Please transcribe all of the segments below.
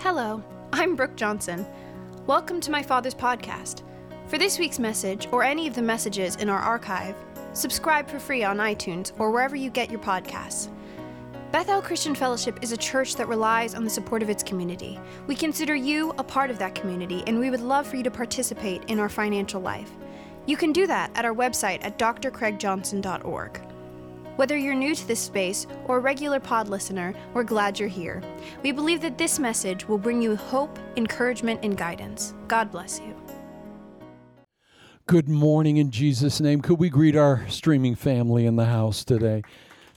Hello, I'm Brooke Johnson. Welcome to my father's podcast. For this week's message, or any of the messages in our archive, subscribe for free on iTunes or wherever you get your podcasts. Bethel Christian Fellowship is a church that relies on the support of its community. We consider you a part of that community, and we would love for you to participate in our financial life. You can do that at our website at drcraigjohnson.org. Whether you're new to this space or a regular pod listener, we're glad you're here. We believe that this message will bring you hope, encouragement, and guidance. God bless you. Good morning in Jesus' name. Could we greet our streaming family in the house today?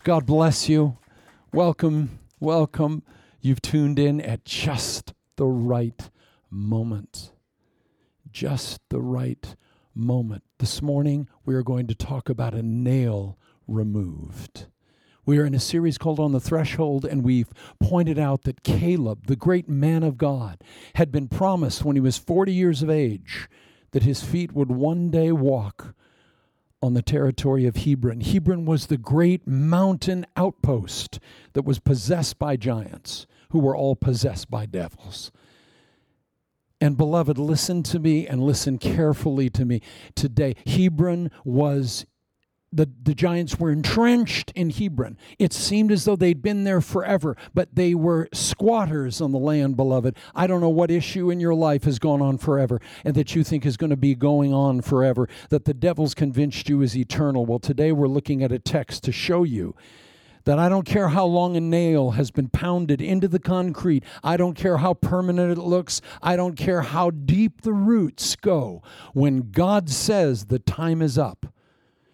God bless you. Welcome, welcome. You've tuned in at just the right moment. Just the right moment. This morning, we are going to talk about a nail removed. We are in a series called On the Threshold, and we've pointed out that Caleb, the great man of God, had been promised when he was 40 years of age that his feet would one day walk on the territory of Hebron. Hebron was the great mountain outpost that was possessed by giants, who were all possessed by devils. And beloved, listen to me and listen carefully to me today. Hebron was the, the giants were entrenched in Hebron. It seemed as though they'd been there forever, but they were squatters on the land, beloved. I don't know what issue in your life has gone on forever and that you think is going to be going on forever, that the devil's convinced you is eternal. Well, today we're looking at a text to show you that I don't care how long a nail has been pounded into the concrete. I don't care how permanent it looks. I don't care how deep the roots go. When God says the time is up,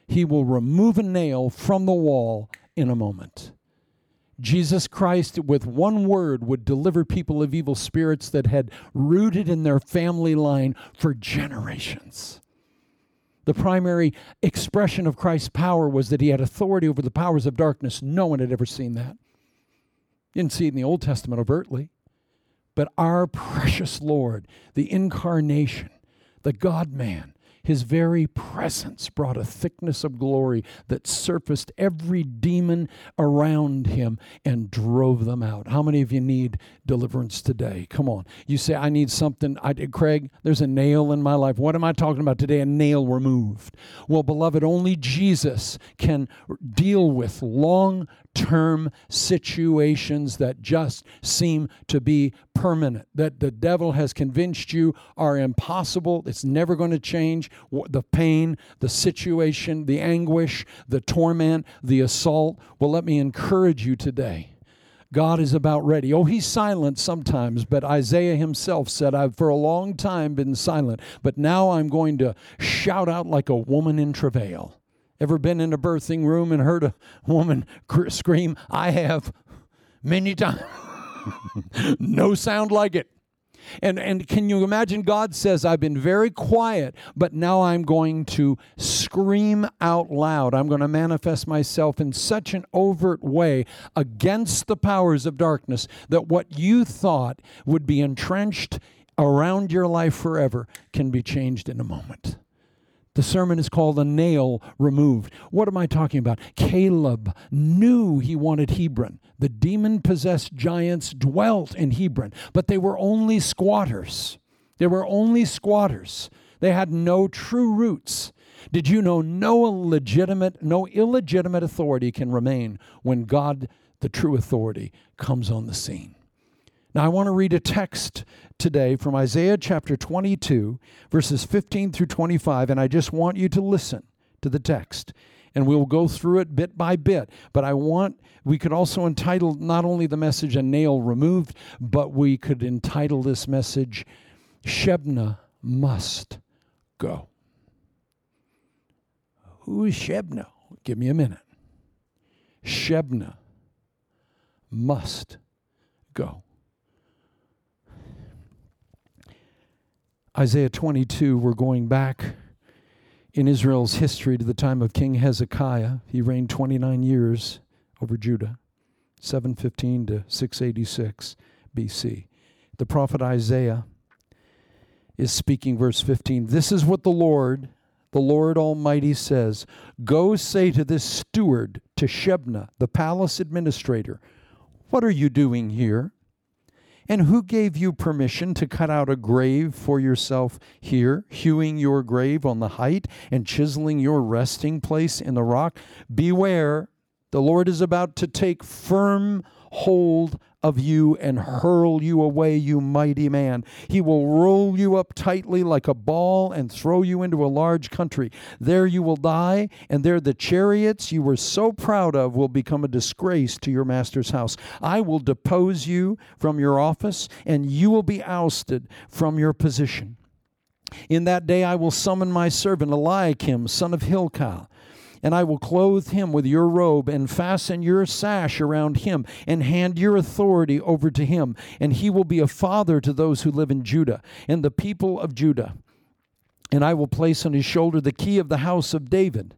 he will remove a nail from the wall in a moment. Jesus Christ, with one word, would deliver people of evil spirits that had rooted in their family line for generations. The primary expression of Christ's power was that he had authority over the powers of darkness. No one had ever seen that. Didn't see it in the Old Testament overtly. But our precious Lord, the incarnation, the God man, his very presence brought a thickness of glory that surfaced every demon around him and drove them out. How many of you need deliverance today? Come on. You say, I need something. I, Craig, there's a nail in my life. What am I talking about today? A nail removed. Well, beloved, only Jesus can deal with long term situations that just seem to be permanent, that the devil has convinced you are impossible. It's never going to change. The pain, the situation, the anguish, the torment, the assault. Well, let me encourage you today. God is about ready. Oh, he's silent sometimes, but Isaiah himself said, I've for a long time been silent, but now I'm going to shout out like a woman in travail. Ever been in a birthing room and heard a woman cr- scream? I have many times. no sound like it. And, and can you imagine God says, I've been very quiet, but now I'm going to scream out loud. I'm going to manifest myself in such an overt way against the powers of darkness that what you thought would be entrenched around your life forever can be changed in a moment. The sermon is called A Nail Removed. What am I talking about? Caleb knew he wanted Hebron. The demon possessed giants dwelt in Hebron, but they were only squatters. They were only squatters. They had no true roots. Did you know no legitimate, no illegitimate authority can remain when God, the true authority, comes on the scene? Now, I want to read a text today from Isaiah chapter 22, verses 15 through 25, and I just want you to listen to the text. And we'll go through it bit by bit. But I want, we could also entitle not only the message A Nail Removed, but we could entitle this message Shebna Must Go. Who is Shebna? Give me a minute. Shebna must go. Isaiah 22, we're going back in Israel's history to the time of King Hezekiah. He reigned 29 years over Judah, 715 to 686 BC. The prophet Isaiah is speaking, verse 15. This is what the Lord, the Lord Almighty says Go say to this steward, to Shebna, the palace administrator, What are you doing here? And who gave you permission to cut out a grave for yourself here, hewing your grave on the height and chiseling your resting place in the rock? Beware, the Lord is about to take firm hold of you and hurl you away, you mighty man. He will roll you up tightly like a ball and throw you into a large country. There you will die, and there the chariots you were so proud of will become a disgrace to your master's house. I will depose you from your office, and you will be ousted from your position. In that day I will summon my servant Eliakim, son of Hilkiah and I will clothe him with your robe and fasten your sash around him and hand your authority over to him. And he will be a father to those who live in Judah and the people of Judah. And I will place on his shoulder the key of the house of David.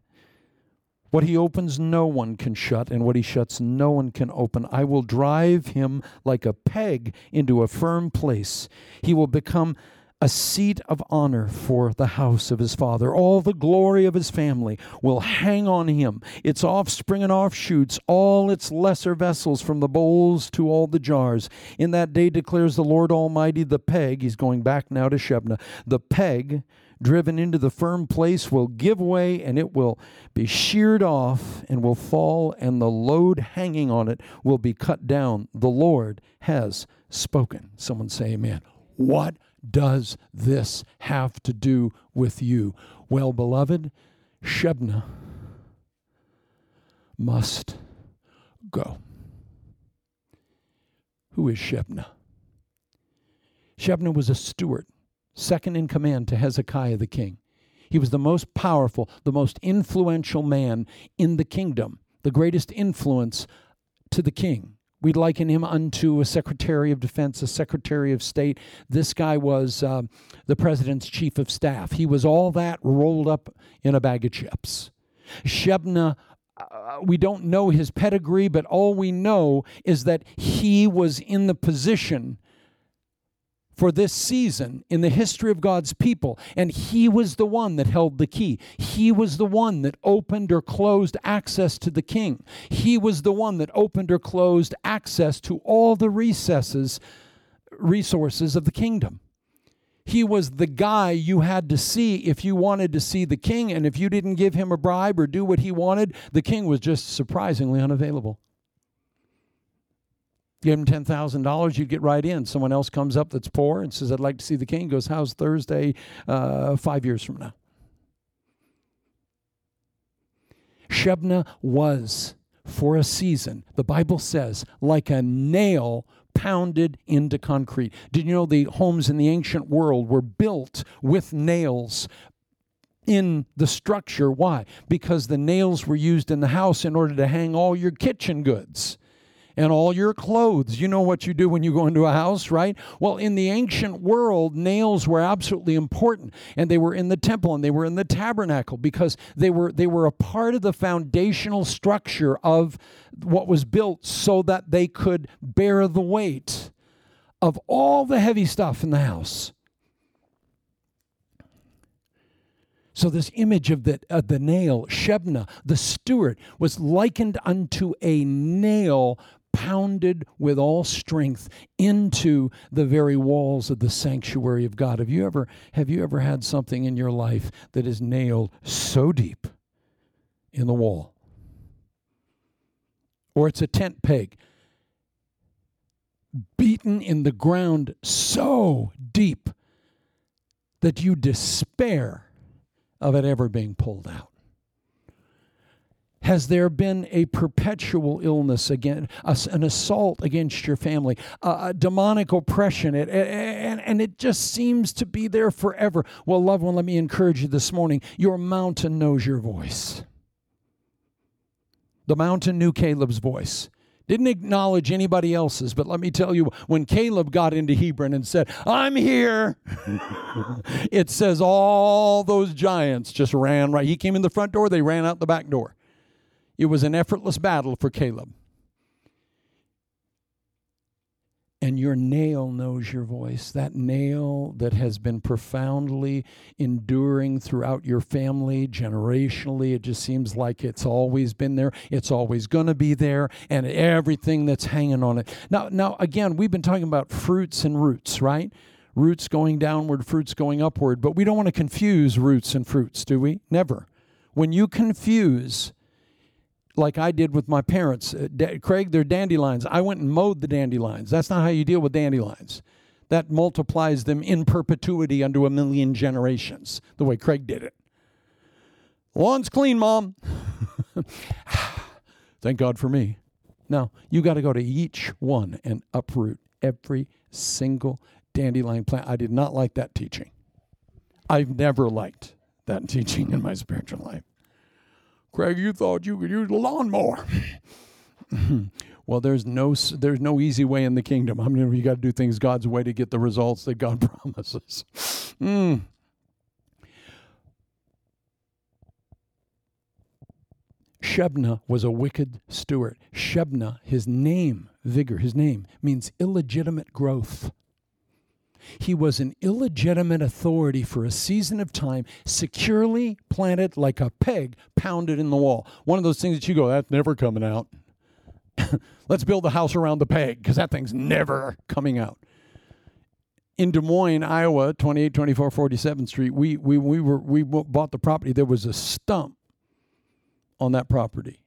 What he opens, no one can shut, and what he shuts, no one can open. I will drive him like a peg into a firm place. He will become a seat of honor for the house of his father. All the glory of his family will hang on him, its offspring and offshoots, all its lesser vessels, from the bowls to all the jars. In that day declares the Lord Almighty, the peg, he's going back now to Shebna, the peg driven into the firm place will give way and it will be sheared off and will fall, and the load hanging on it will be cut down. The Lord has spoken. Someone say, Amen. What does this have to do with you? Well, beloved, Shebna must go. Who is Shebna? Shebna was a steward, second in command to Hezekiah the king. He was the most powerful, the most influential man in the kingdom, the greatest influence to the king. We'd liken him unto a Secretary of Defense, a Secretary of State. This guy was uh, the President's Chief of Staff. He was all that rolled up in a bag of chips. Shebna, uh, we don't know his pedigree, but all we know is that he was in the position for this season in the history of God's people. And he was the one that held the key. He was the one that opened or closed access to the king. He was the one that opened or closed access to all the recesses, resources of the kingdom. He was the guy you had to see if you wanted to see the king. And if you didn't give him a bribe or do what he wanted, the king was just surprisingly unavailable. Give him $10,000, you'd get right in. Someone else comes up that's poor and says, I'd like to see the king. Goes, How's Thursday uh, five years from now? Shebna was, for a season, the Bible says, like a nail pounded into concrete. Did you know the homes in the ancient world were built with nails in the structure? Why? Because the nails were used in the house in order to hang all your kitchen goods and all your clothes. You know what you do when you go into a house, right? Well, in the ancient world, nails were absolutely important, and they were in the temple and they were in the tabernacle because they were they were a part of the foundational structure of what was built so that they could bear the weight of all the heavy stuff in the house. So, this image of the, uh, the nail, Shebna, the steward, was likened unto a nail pounded with all strength into the very walls of the sanctuary of God. Have you ever have you ever had something in your life that is nailed so deep in the wall? Or it's a tent peg beaten in the ground so deep that you despair of it ever being pulled out. Has there been a perpetual illness again, an assault against your family, a demonic oppression, and, and it just seems to be there forever? Well, loved one, let me encourage you this morning. Your mountain knows your voice. The mountain knew Caleb's voice. Didn't acknowledge anybody else's, but let me tell you, when Caleb got into Hebron and said, I'm here, it says all those giants just ran right. He came in the front door, they ran out the back door. It was an effortless battle for Caleb. and your nail knows your voice. That nail that has been profoundly enduring throughout your family, generationally. It just seems like it's always been there. It's always going to be there, and everything that's hanging on it. Now, now again, we've been talking about fruits and roots, right? Roots going downward, fruits going upward. But we don't want to confuse roots and fruits, do we? Never. When you confuse like I did with my parents. Uh, Craig, they're dandelions. I went and mowed the dandelions. That's not how you deal with dandelions. That multiplies them in perpetuity unto a million generations, the way Craig did it. Lawn's clean, Mom. Thank God for me. Now, you got to go to each one and uproot every single dandelion plant. I did not like that teaching. I've never liked that teaching in my spiritual life. Craig, you thought you could use a lawnmower. well, there's no there's no easy way in the kingdom. I mean, you got to do things God's way to get the results that God promises. Mm. Shebna was a wicked steward. Shebna, his name, vigor, his name means illegitimate growth. He was an illegitimate authority for a season of time, securely planted like a peg pounded in the wall. One of those things that you go, that's never coming out. Let's build a house around the peg because that thing's never coming out. In Des Moines, Iowa, 2824 47th Street, we, we, we, were, we bought the property. There was a stump on that property.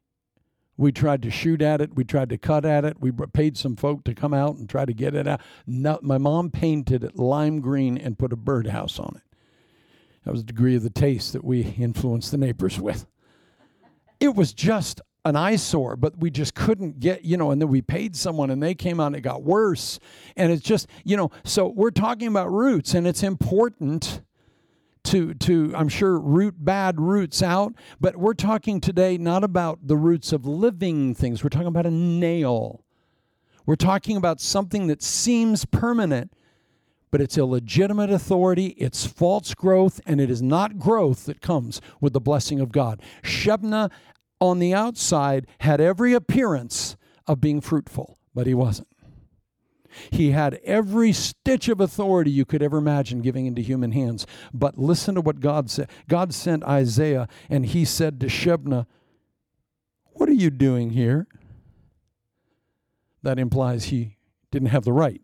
We tried to shoot at it. We tried to cut at it. We paid some folk to come out and try to get it out. My mom painted it lime green and put a birdhouse on it. That was the degree of the taste that we influenced the neighbors with. It was just an eyesore, but we just couldn't get, you know, and then we paid someone and they came out and it got worse. And it's just, you know, so we're talking about roots and it's important to to I'm sure root bad roots out, but we're talking today not about the roots of living things. We're talking about a nail. We're talking about something that seems permanent, but it's illegitimate authority, it's false growth, and it is not growth that comes with the blessing of God. Shebna on the outside had every appearance of being fruitful, but he wasn't. He had every stitch of authority you could ever imagine giving into human hands. But listen to what God said. God sent Isaiah, and he said to Shebna, What are you doing here? That implies he didn't have the right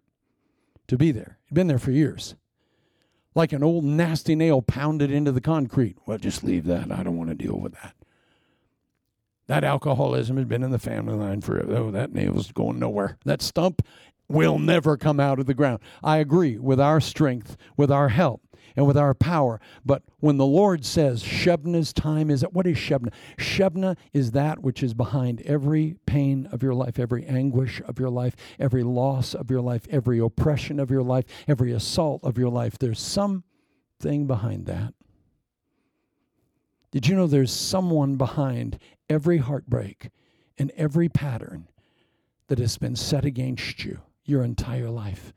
to be there. He'd been there for years. Like an old nasty nail pounded into the concrete. Well, just leave that. I don't want to deal with that. That alcoholism has been in the family line forever. Oh, that nail's going nowhere. That stump will never come out of the ground. I agree with our strength, with our help, and with our power. But when the Lord says Shebna's time is, at what is Shebna? Shebna is that which is behind every pain of your life, every anguish of your life, every loss of your life, every oppression of your life, every assault of your life. There's something behind that. Did you know there's someone behind every heartbreak and every pattern that has been set against you? Your entire life.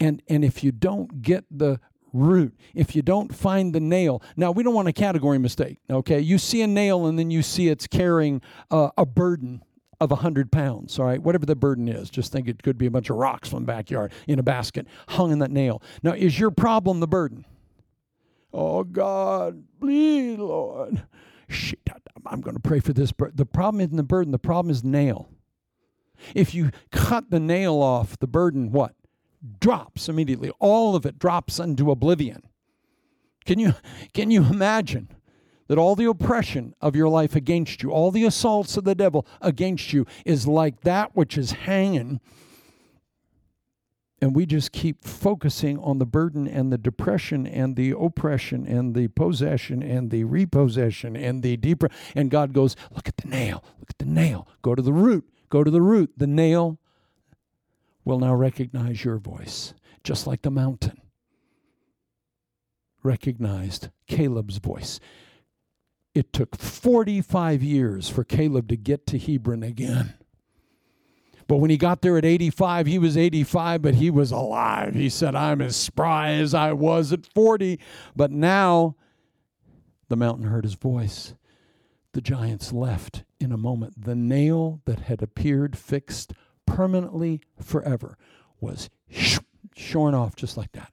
And, and if you don't get the root, if you don't find the nail, now we don't want a category mistake, okay? You see a nail and then you see it's carrying uh, a burden of 100 pounds, all right? Whatever the burden is, just think it could be a bunch of rocks from the backyard in a basket hung in that nail. Now, is your problem the burden? Oh, God, please, Lord. Shit, I'm going to pray for this. The problem isn't the burden, the problem is the nail. If you cut the nail off, the burden what? Drops immediately. All of it drops into oblivion. Can you can you imagine that all the oppression of your life against you, all the assaults of the devil against you is like that which is hanging and we just keep focusing on the burden and the depression and the oppression and the possession and the repossession and the deeper and God goes look at the nail look at the nail go to the root Go to the root. The nail will now recognize your voice, just like the mountain recognized Caleb's voice. It took 45 years for Caleb to get to Hebron again. But when he got there at 85, he was 85, but he was alive. He said, I'm as spry as I was at 40. But now the mountain heard his voice the giants left in a moment. The nail that had appeared fixed permanently forever was shorn off just like that.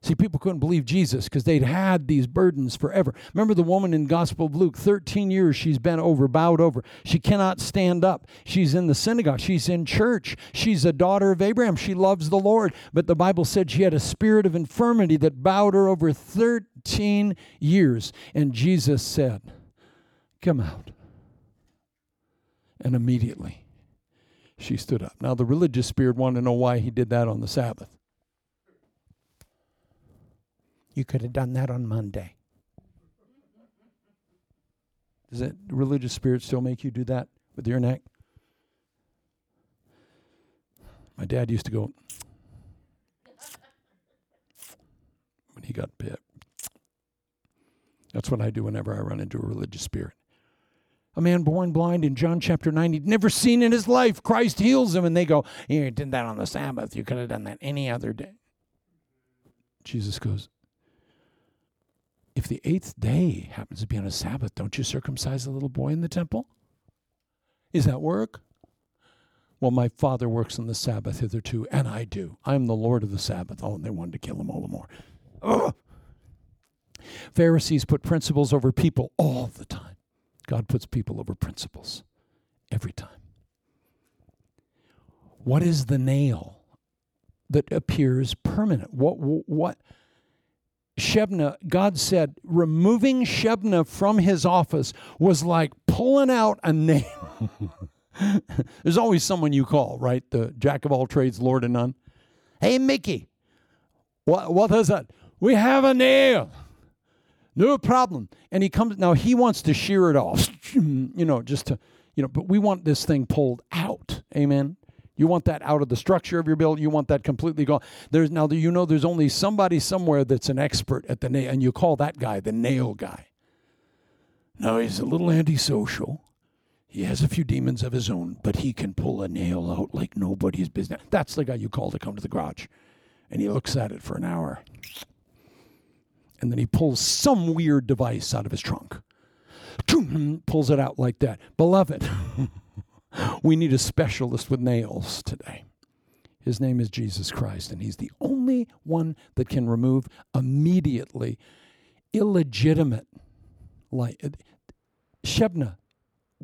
See, people couldn't believe Jesus because they'd had these burdens forever. Remember the woman in Gospel of Luke, 13 years she's been over, bowed over. She cannot stand up. She's in the synagogue. She's in church. She's a daughter of Abraham. She loves the Lord. But the Bible said she had a spirit of infirmity that bowed her over 13 years. And Jesus said, Come out. And immediately she stood up. Now, the religious spirit wanted to know why he did that on the Sabbath. You could have done that on Monday. Does that religious spirit still make you do that with your neck? My dad used to go when he got bit. That's what I do whenever I run into a religious spirit. A man born blind in John chapter 9, he'd never seen in his life. Christ heals him, and they go, You did that on the Sabbath. You could have done that any other day. Jesus goes, if the eighth day happens to be on a Sabbath, don't you circumcise a little boy in the temple? Is that work? Well, my father works on the Sabbath hitherto, and I do. I am the Lord of the Sabbath. Oh, and they wanted to kill him all the more. Ugh. Pharisees put principles over people all the time. God puts people over principles every time. What is the nail that appears permanent? What, what, Shebna, God said, removing Shebna from his office was like pulling out a nail. There's always someone you call, right? The jack of all trades, Lord of none. Hey, Mickey, what, what is that? We have a nail. No problem. And he comes, now he wants to shear it off, you know, just to, you know, but we want this thing pulled out. Amen. You want that out of the structure of your build. You want that completely gone. There's now you know there's only somebody somewhere that's an expert at the nail, and you call that guy the nail guy. Now he's a little antisocial. He has a few demons of his own, but he can pull a nail out like nobody's business. That's the guy you call to come to the garage. And he looks at it for an hour. And then he pulls some weird device out of his trunk. Pulls it out like that. Beloved. We need a specialist with nails today. His name is Jesus Christ, and He's the only one that can remove immediately illegitimate light. Uh, Shebna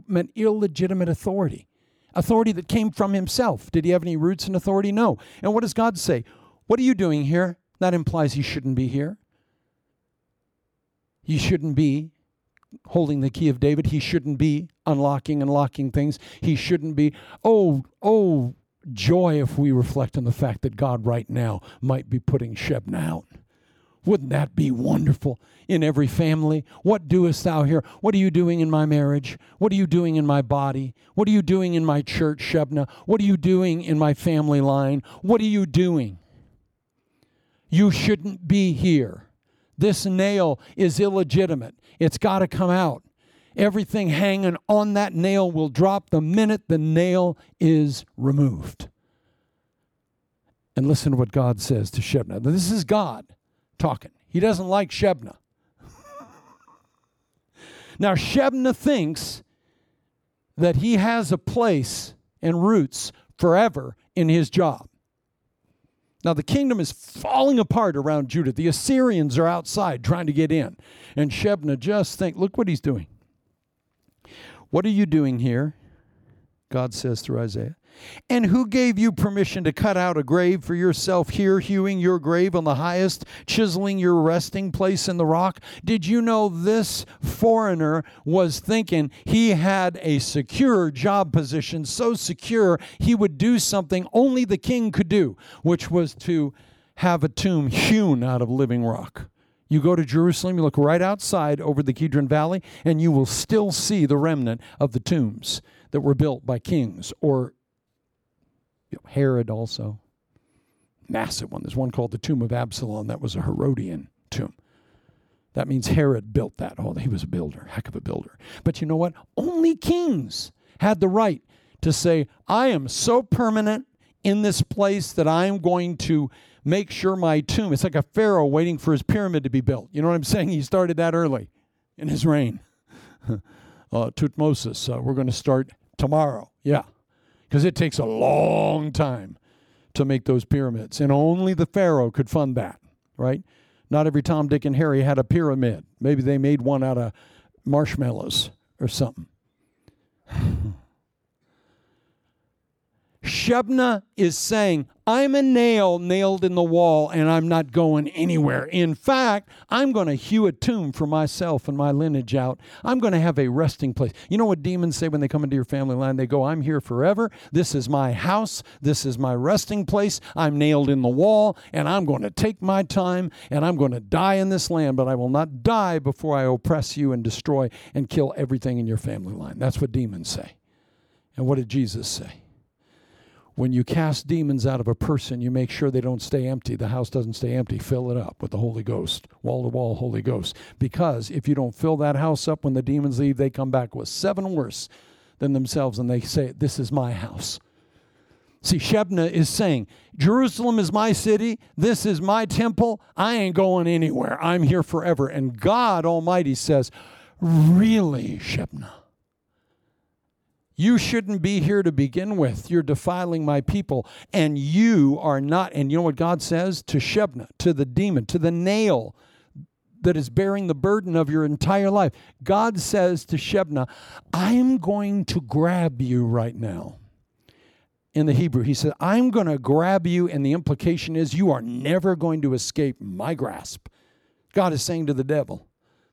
meant illegitimate authority, authority that came from Himself. Did He have any roots in authority? No. And what does God say? What are you doing here? That implies He shouldn't be here. He shouldn't be holding the key of David. He shouldn't be unlocking and locking things. He shouldn't be, oh, oh, joy if we reflect on the fact that God right now might be putting Shebna out. Wouldn't that be wonderful in every family? What doest thou here? What are you doing in my marriage? What are you doing in my body? What are you doing in my church, Shebna? What are you doing in my family line? What are you doing? You shouldn't be here. This nail is illegitimate. It's got to come out. Everything hanging on that nail will drop the minute the nail is removed. And listen to what God says to Shebna. This is God talking. He doesn't like Shebna. now, Shebna thinks that he has a place and roots forever in his job. Now, the kingdom is falling apart around Judah. The Assyrians are outside trying to get in. And Shebna just think, look what he's doing. What are you doing here? God says through Isaiah. And who gave you permission to cut out a grave for yourself here, hewing your grave on the highest, chiseling your resting place in the rock? Did you know this foreigner was thinking he had a secure job position, so secure he would do something only the king could do, which was to have a tomb hewn out of living rock? You go to Jerusalem, you look right outside over the Kidron Valley, and you will still see the remnant of the tombs that were built by kings or you know, Herod also. Massive one. There's one called the Tomb of Absalom. That was a Herodian tomb. That means Herod built that. Oh, he was a builder, heck of a builder. But you know what? Only kings had the right to say, I am so permanent in this place that I am going to make sure my tomb, it's like a pharaoh waiting for his pyramid to be built. You know what I'm saying? He started that early in his reign. uh, Tuthmosis, uh, we're going to start tomorrow. Yeah because it takes a long time to make those pyramids. And only the Pharaoh could fund that, right? Not every Tom, Dick, and Harry had a pyramid. Maybe they made one out of marshmallows or something. Shebna is saying, I'm a nail nailed in the wall and I'm not going anywhere. In fact, I'm going to hew a tomb for myself and my lineage out. I'm going to have a resting place. You know what demons say when they come into your family line? They go, I'm here forever. This is my house. This is my resting place. I'm nailed in the wall and I'm going to take my time and I'm going to die in this land, but I will not die before I oppress you and destroy and kill everything in your family line. That's what demons say. And what did Jesus say? When you cast demons out of a person, you make sure they don't stay empty. The house doesn't stay empty. Fill it up with the Holy Ghost, wall to wall Holy Ghost. Because if you don't fill that house up when the demons leave, they come back with seven worse than themselves and they say, This is my house. See, Shebna is saying, Jerusalem is my city. This is my temple. I ain't going anywhere. I'm here forever. And God Almighty says, Really, Shebna? You shouldn't be here to begin with. You're defiling my people. And you are not. And you know what God says to Shebna, to the demon, to the nail that is bearing the burden of your entire life? God says to Shebna, I'm going to grab you right now. In the Hebrew, he said, I'm going to grab you. And the implication is you are never going to escape my grasp. God is saying to the devil,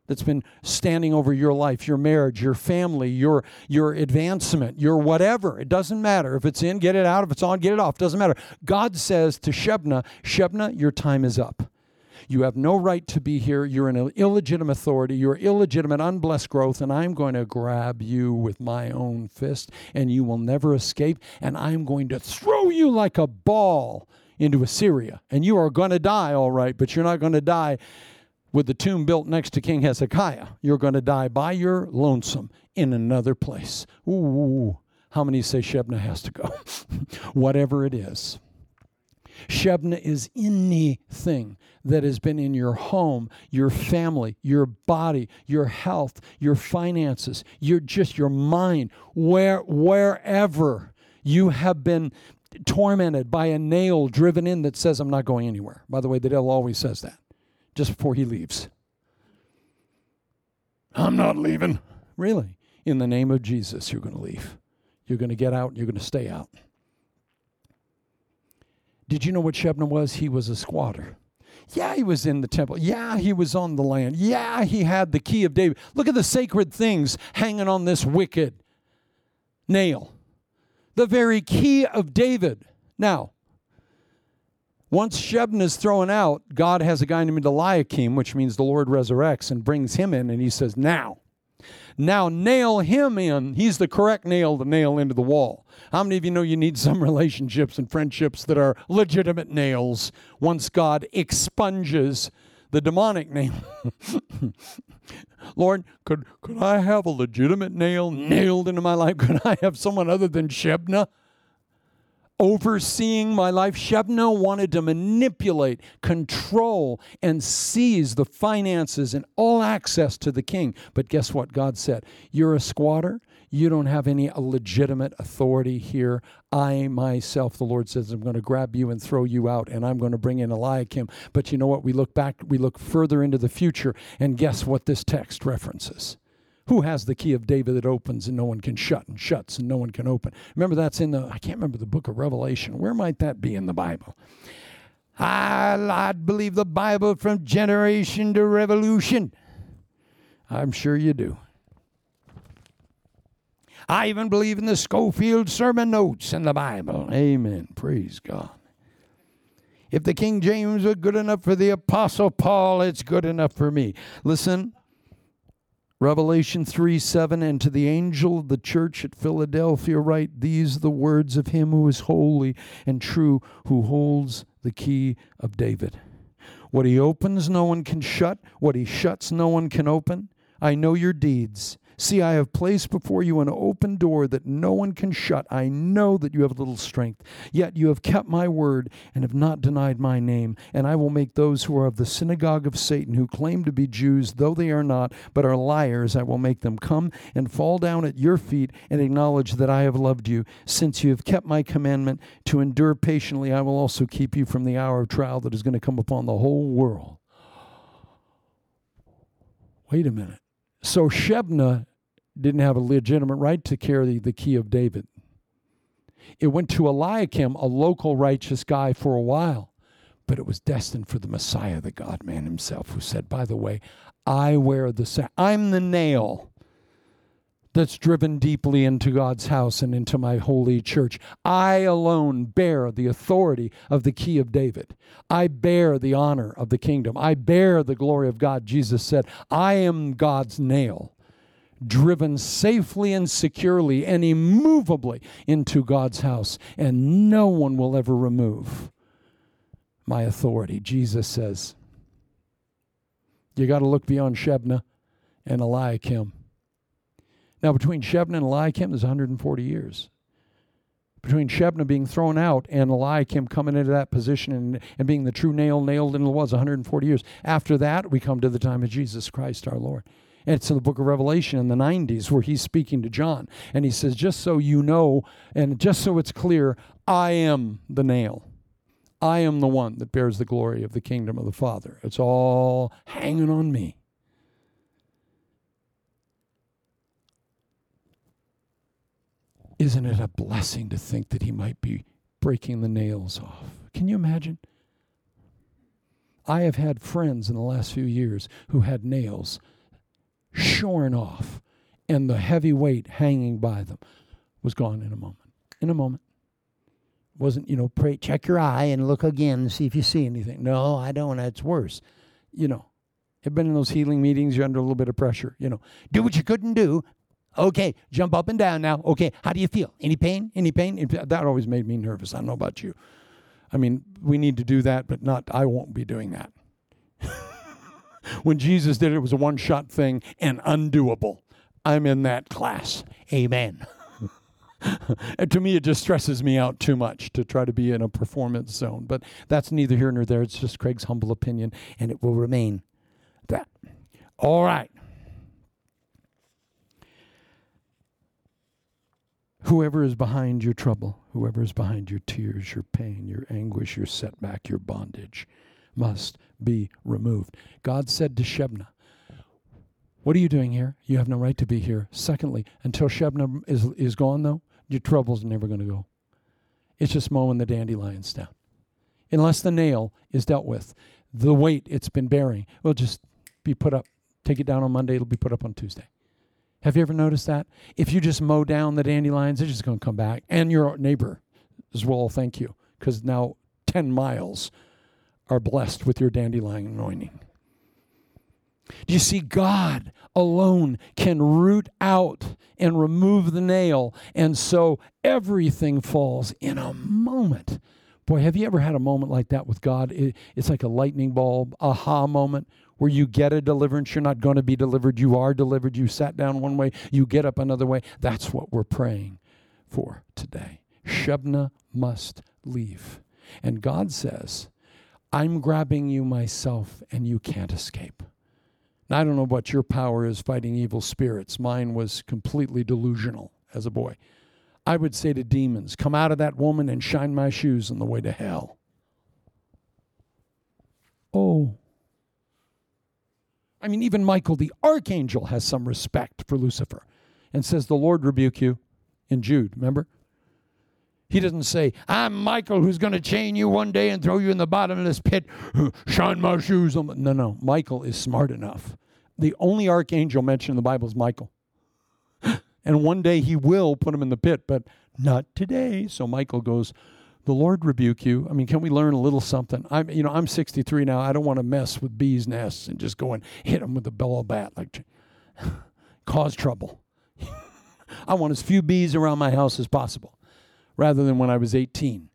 that's been standing over your life, your marriage, your family, your your advancement, your whatever. It doesn't matter. If it's in, get it out. If it's on, get it off. Doesn't matter. God says to Shebna, Shebna, your time is up. You have no right to be here. You're an illegitimate authority. You're illegitimate, unblessed growth, and I'm going to grab you with my own fist, and you will never escape. And I'm going to throw you like a ball into Assyria. And you are going to die, all right, but you're not going to die with the tomb built next to King Hezekiah. You're going to die by your lonesome in another place. Ooh, how many say Shebna has to go? Whatever it is. Shebna is anything that has been in your home, your family, your body, your health, your finances, your just your mind, where wherever you have been tormented by a nail driven in that says I'm not going anywhere. By the way, the devil always says that just before he leaves. I'm not leaving. Really? In the name of Jesus, you're going to leave. You're going to get out, you're going to stay out. Did you know what Shebna was? He was a squatter. Yeah, he was in the temple. Yeah, he was on the land. Yeah, he had the key of David. Look at the sacred things hanging on this wicked nail. The very key of David. Now, once Shebna is thrown out, God has a guy named Eliakim, which means the Lord resurrects, and brings him in, and he says, Now, now nail him in. He's the correct nail to nail into the wall. How many of you know you need some relationships and friendships that are legitimate nails once God expunges the demonic nail? Lord, could, could I have a legitimate nail nailed into my life? Could I have someone other than Shebna? Overseeing my life. Shebna wanted to manipulate, control, and seize the finances and all access to the king. But guess what? God said, You're a squatter. You don't have any legitimate authority here. I myself, the Lord says, I'm going to grab you and throw you out, and I'm going to bring in Eliakim. But you know what? We look back, we look further into the future, and guess what this text references? Who has the key of David that opens and no one can shut and shuts and no one can open? Remember, that's in the, I can't remember the book of Revelation. Where might that be in the Bible? I, I believe the Bible from generation to revolution. I'm sure you do. I even believe in the Scofield sermon notes in the Bible. Amen. Praise God. If the King James was good enough for the Apostle Paul, it's good enough for me. Listen, Revelation 3 7, and to the angel of the church at Philadelphia write these the words of him who is holy and true, who holds the key of David. What he opens, no one can shut. What he shuts, no one can open. I know your deeds See, I have placed before you an open door that no one can shut. I know that you have little strength, yet you have kept my word and have not denied my name. And I will make those who are of the synagogue of Satan, who claim to be Jews, though they are not, but are liars, I will make them come and fall down at your feet and acknowledge that I have loved you. Since you have kept my commandment to endure patiently, I will also keep you from the hour of trial that is going to come upon the whole world. Wait a minute. So Shebna didn't have a legitimate right to carry the key of David. It went to Eliakim, a local righteous guy, for a while, but it was destined for the Messiah, the God man himself, who said, By the way, I wear the sa- I'm the nail that's driven deeply into God's house and into my holy church. I alone bear the authority of the key of David. I bear the honor of the kingdom. I bear the glory of God. Jesus said, I am God's nail, driven safely and securely and immovably into God's house, and no one will ever remove my authority. Jesus says, You got to look beyond Shebna and Eliakim now, between Shebna and Eliakim, there's 140 years. Between Shebna being thrown out and Eliakim coming into that position and, and being the true nail nailed in the was 140 years. After that, we come to the time of Jesus Christ our Lord. It's in the book of Revelation in the 90s where he's speaking to John. And he says, Just so you know, and just so it's clear, I am the nail. I am the one that bears the glory of the kingdom of the Father. It's all hanging on me. Isn't it a blessing to think that he might be breaking the nails off? Can you imagine? I have had friends in the last few years who had nails shorn off and the heavy weight hanging by them was gone in a moment. In a moment. Wasn't, you know, pray, check your eye and look again and see if you see anything. No, I don't. It's worse. You know, I've been in those healing meetings, you're under a little bit of pressure. You know, do what you couldn't do, Okay, jump up and down now. Okay, how do you feel? Any pain? Any pain? That always made me nervous. I don't know about you. I mean, we need to do that, but not, I won't be doing that. When Jesus did it, it was a one shot thing and undoable. I'm in that class. Amen. to me, it just stresses me out too much to try to be in a performance zone. But that's neither here nor there. It's just Craig's humble opinion, and it will remain that. All right. Whoever is behind your trouble, whoever is behind your tears, your pain, your anguish, your setback, your bondage, must be removed. God said to Shebna, What are you doing here? You have no right to be here. Secondly, until Shebna is, is gone, though, your trouble's never going to go. It's just mowing the dandelions down. Unless the nail is dealt with, the weight it's been bearing will just be put up. Take it down on Monday, it'll be put up on Tuesday. Have you ever noticed that? If you just mow down the dandelions, they're just going to come back. And your neighbor as well, thank you, because now 10 miles are blessed with your dandelion anointing. Do you see, God alone can root out and remove the nail, and so everything falls in a moment. Boy, have you ever had a moment like that with God? it's like a lightning bulb, aha moment where you get a deliverance. You're not going to be delivered. You are delivered. You sat down one way, you get up another way. That's what we're praying for today. Shebna must leave. And God says, I'm grabbing you myself, and you can't escape. Now, I don't know what your power is fighting evil spirits. Mine was completely delusional as a boy. I would say to demons, Come out of that woman and shine my shoes on the way to hell. Oh, I mean, even Michael the archangel has some respect for Lucifer and says, The Lord rebuke you in Jude, remember? He doesn't say, I'm Michael who's going to chain you one day and throw you in the bottom of this pit. Shine my shoes on. No, no. Michael is smart enough. The only archangel mentioned in the Bible is Michael. And one day he will put him in the pit, but not today. So Michael goes, the Lord rebuke you. I mean, can we learn a little something? I'm, you know, I'm 63 now. I don't want to mess with bees' nests and just go and hit them with a bellow bat, like cause trouble. I want as few bees around my house as possible, rather than when I was 18.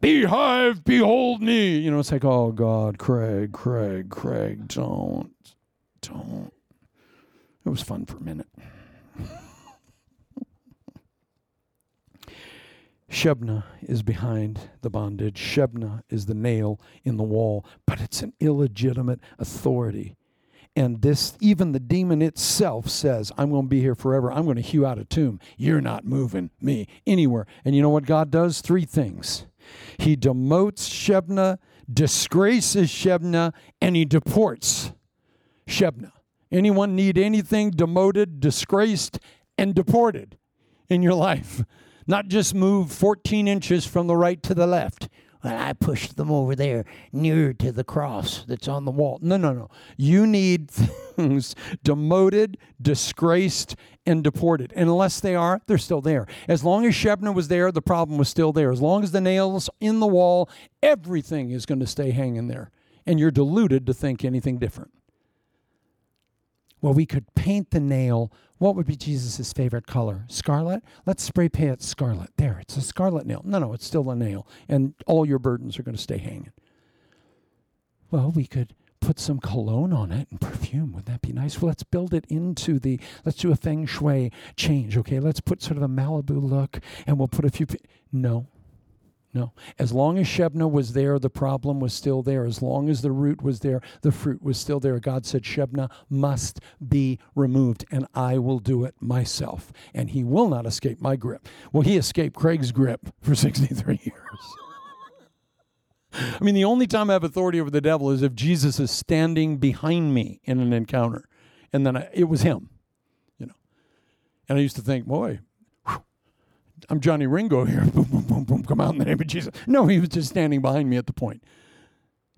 Beehive, behold me. You know, it's like, oh God, Craig, Craig, Craig, don't, don't. It was fun for a minute. Shebna is behind the bondage. Shebna is the nail in the wall, but it's an illegitimate authority. And this, even the demon itself says, I'm going to be here forever. I'm going to hew out a tomb. You're not moving me anywhere. And you know what God does? Three things. He demotes Shebna, disgraces Shebna, and he deports Shebna. Anyone need anything demoted, disgraced, and deported in your life? Not just move 14 inches from the right to the left. Well, I pushed them over there nearer to the cross that's on the wall. No, no, no. You need things demoted, disgraced, and deported. And unless they are, they're still there. As long as Shebna was there, the problem was still there. As long as the nails in the wall, everything is going to stay hanging there. And you're deluded to think anything different. Well, we could paint the nail what would be Jesus' favorite color? Scarlet? Let's spray paint it scarlet. There, it's a scarlet nail. No, no, it's still a nail. And all your burdens are going to stay hanging. Well, we could put some cologne on it and perfume. Would that be nice? Well, let's build it into the, let's do a feng shui change, okay? Let's put sort of a Malibu look and we'll put a few. No, no. As long as Shebna was there, the problem was still there. As long as the root was there, the fruit was still there. God said, Shebna must be removed, and I will do it myself. And he will not escape my grip. Well, he escaped Craig's grip for 63 years. I mean, the only time I have authority over the devil is if Jesus is standing behind me in an encounter. And then I, it was him, you know. And I used to think, boy, I'm Johnny Ringo here. boom, boom, boom, boom. Come out in the name of Jesus. No, he was just standing behind me at the point,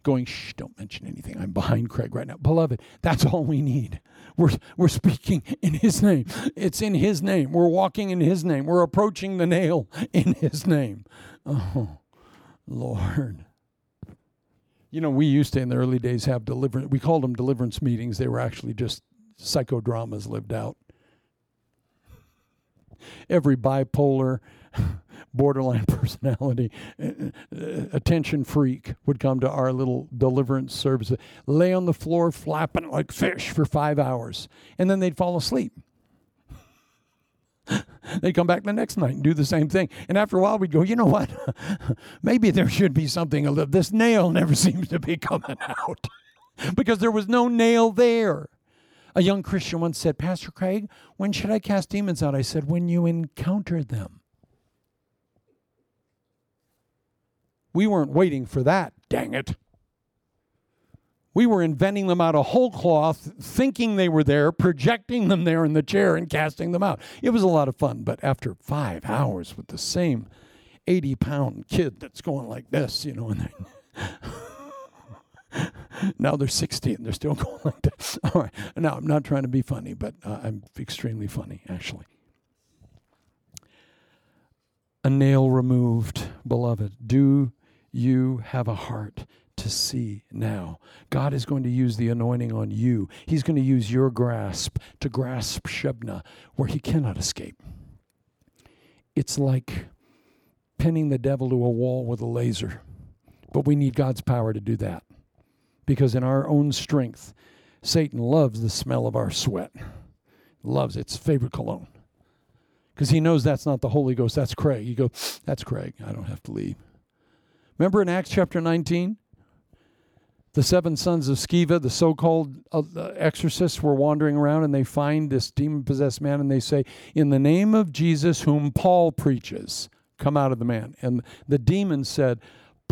going, shh, don't mention anything. I'm behind Craig right now. Beloved, that's all we need. We're, we're speaking in his name. It's in his name. We're walking in his name. We're approaching the nail in his name. Oh, Lord. You know, we used to in the early days have deliverance. We called them deliverance meetings. They were actually just psychodramas lived out every bipolar, borderline personality, uh, uh, attention freak would come to our little deliverance service, lay on the floor flapping like fish for five hours, and then they'd fall asleep. they'd come back the next night and do the same thing. And after a while, we'd go, you know what? Maybe there should be something. This nail never seems to be coming out because there was no nail there. A young Christian once said, Pastor Craig, when should I cast demons out? I said, when you encounter them. We weren't waiting for that, dang it. We were inventing them out of whole cloth, thinking they were there, projecting them there in the chair, and casting them out. It was a lot of fun, but after five hours with the same 80 pound kid that's going like this, you know, and now they're 60 and they're still going like this. All right. Now, I'm not trying to be funny, but uh, I'm extremely funny, actually. A nail removed, beloved. Do you have a heart to see now? God is going to use the anointing on you. He's going to use your grasp to grasp Shebna where he cannot escape. It's like pinning the devil to a wall with a laser, but we need God's power to do that because in our own strength, Satan loves the smell of our sweat, loves its favorite cologne. Because he knows that's not the Holy Ghost, that's Craig. You go, that's Craig. I don't have to leave. Remember in Acts chapter 19? The seven sons of Sceva, the so called uh, exorcists, were wandering around and they find this demon possessed man and they say, In the name of Jesus, whom Paul preaches, come out of the man. And the demon said,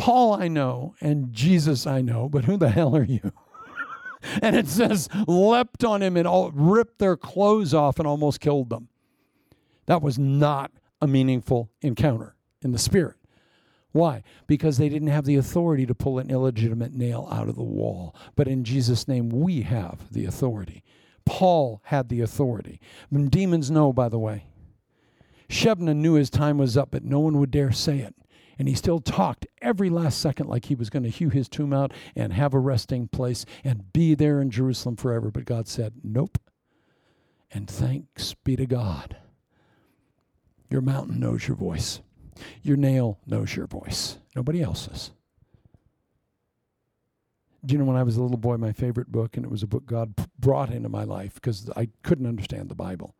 Paul I know and Jesus I know, but who the hell are you? and it says, leapt on him and all, ripped their clothes off and almost killed them. That was not a meaningful encounter in the spirit. Why? Because they didn't have the authority to pull an illegitimate nail out of the wall. But in Jesus' name, we have the authority. Paul had the authority. Demons know, by the way. Shebna knew his time was up, but no one would dare say it. And he still talked every last second like he was going to hew his tomb out and have a resting place and be there in Jerusalem forever. But God said, Nope. And thanks be to God. Your mountain knows your voice. Your nail knows your voice. Nobody else's. Do you know when I was a little boy, my favorite book, and it was a book God brought into my life because I couldn't understand the Bible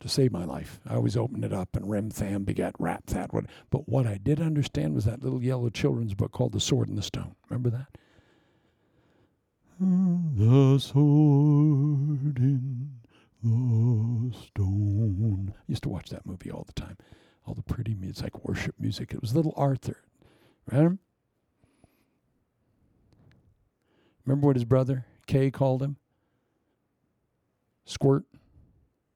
to save my life. I always opened it up and rim, Tham begat Rap That. What, but what I did understand was that little yellow children's book called The Sword and the Stone. Remember that? The sword in the stone. I used to watch that movie all the time. All the pretty music, like worship music. It was little Arthur. Right? Remember what his brother Kay called him? Squirt.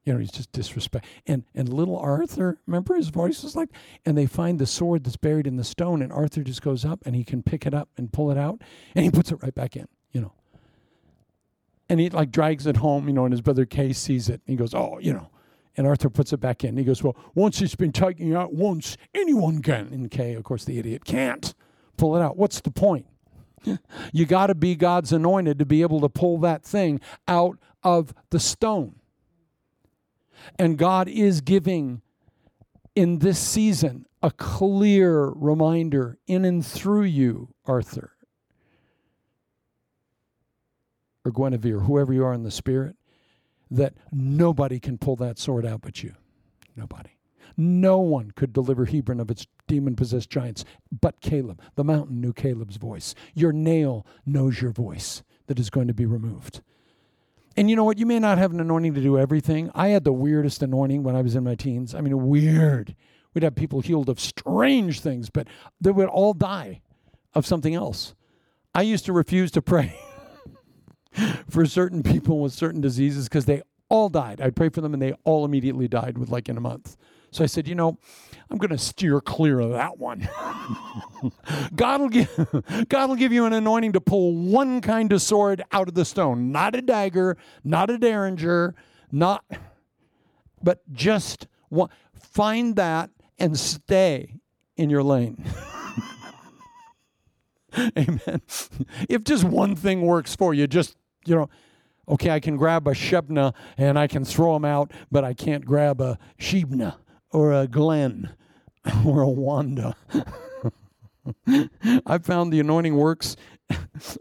You know, he's just disrespect. And and little Arthur, remember his voice was like, and they find the sword that's buried in the stone, and Arthur just goes up and he can pick it up and pull it out, and he puts it right back in. You know. And he like drags it home, you know, and his brother Kay sees it, and he goes, oh, you know. And Arthur puts it back in. He goes, well, once it's been taken out once, anyone can. And Kay, of course, the idiot can't pull it out. What's the point? you got to be God's anointed to be able to pull that thing out of the stone. And God is giving in this season a clear reminder in and through you, Arthur, or Guinevere, whoever you are in the spirit, that nobody can pull that sword out but you. Nobody. No one could deliver Hebron of its demon possessed giants but Caleb. The mountain knew Caleb's voice. Your nail knows your voice that is going to be removed. And you know what? You may not have an anointing to do everything. I had the weirdest anointing when I was in my teens. I mean, weird. We'd have people healed of strange things, but they would all die of something else. I used to refuse to pray for certain people with certain diseases because they all died. I'd pray for them and they all immediately died with like in a month. So I said, you know, I'm going to steer clear of that one. God will give God will give you an anointing to pull one kind of sword out of the stone, not a dagger, not a derringer, not but just one. Find that and stay in your lane. Amen. If just one thing works for you, just, you know, okay, I can grab a Shebna and I can throw them out, but I can't grab a Shebna or a Glenn or a Wanda. I found the anointing works